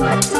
Bye.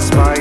Spasms send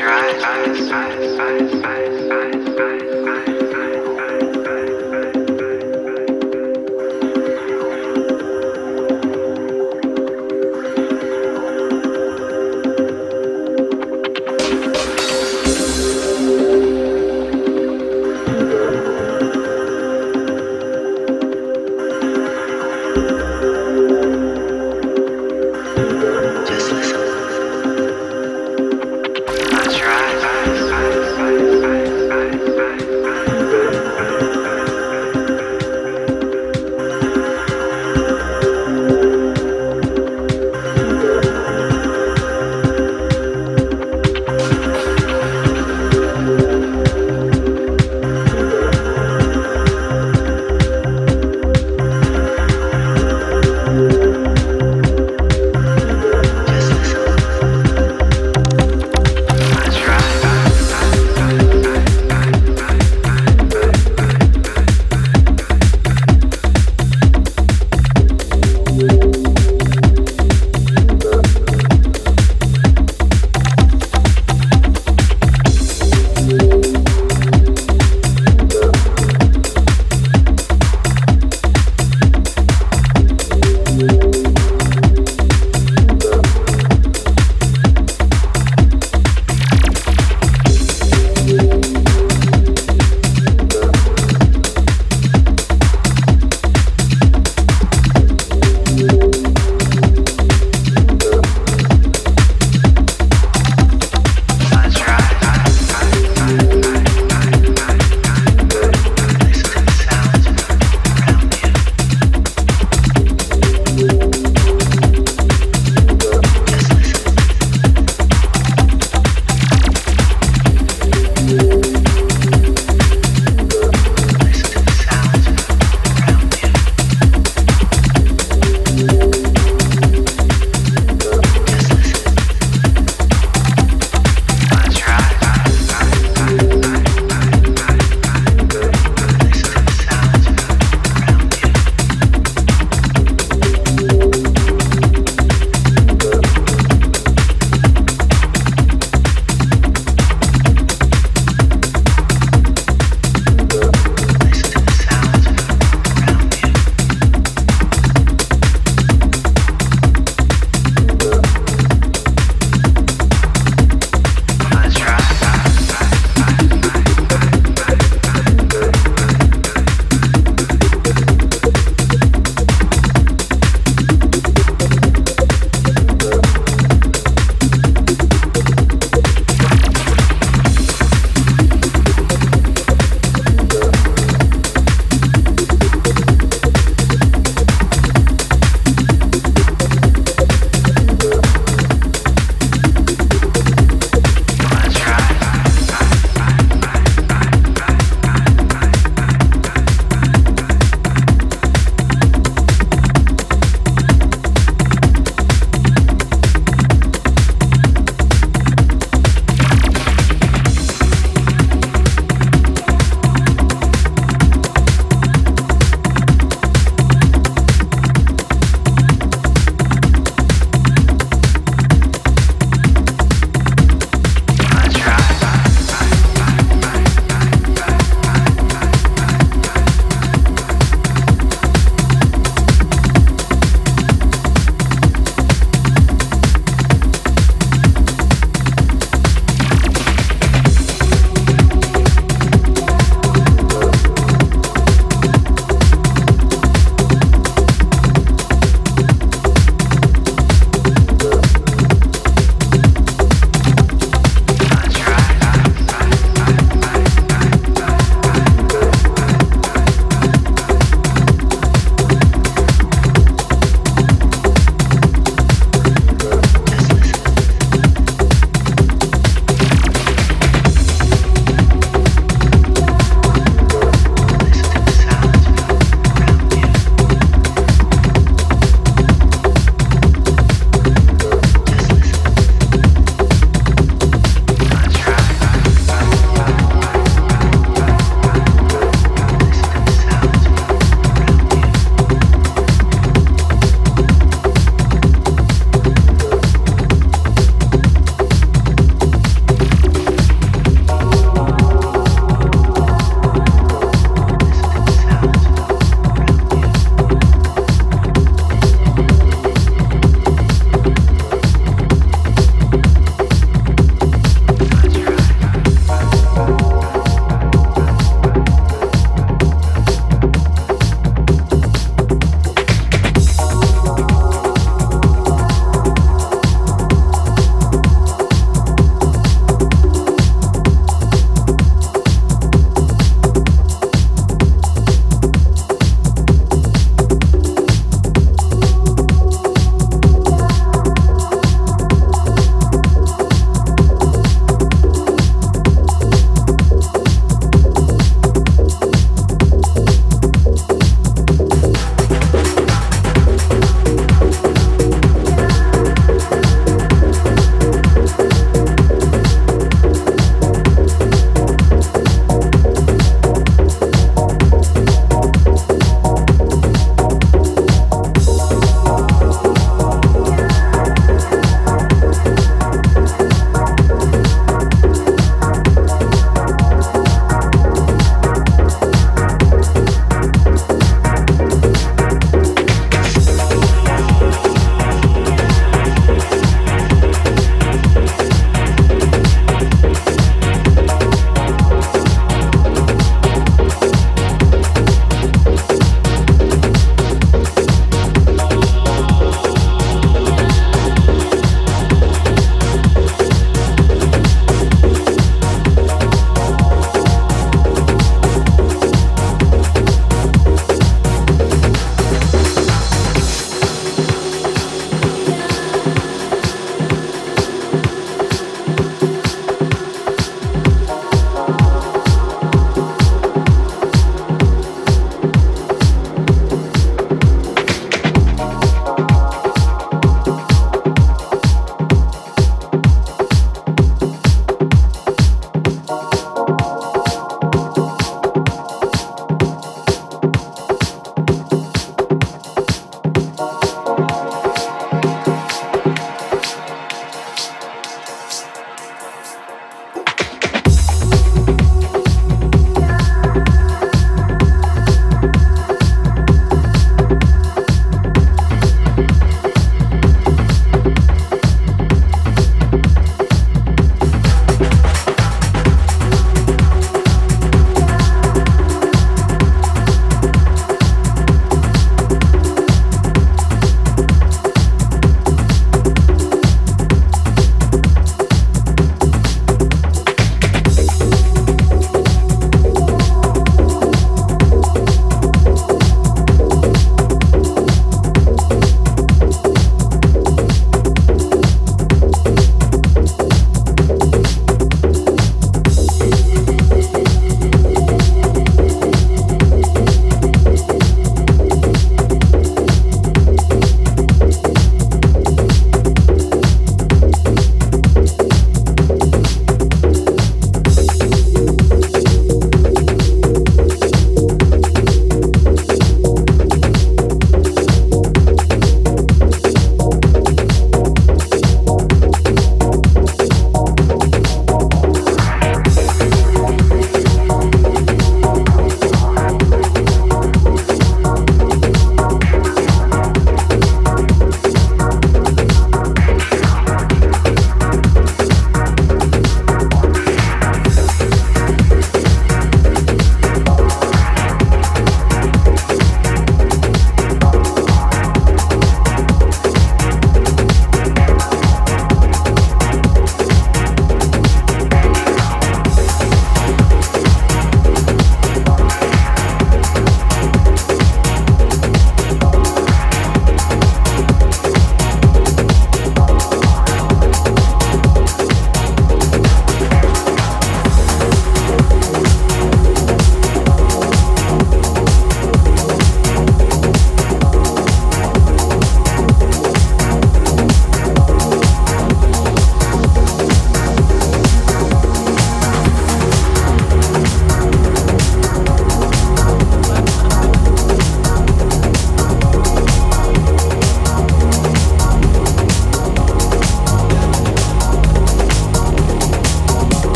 That's right.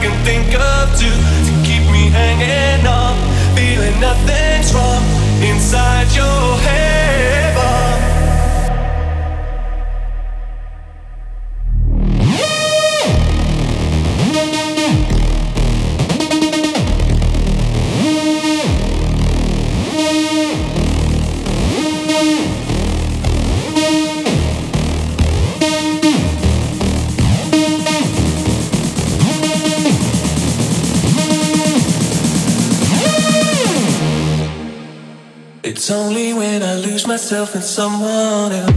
It's only when I in someone else.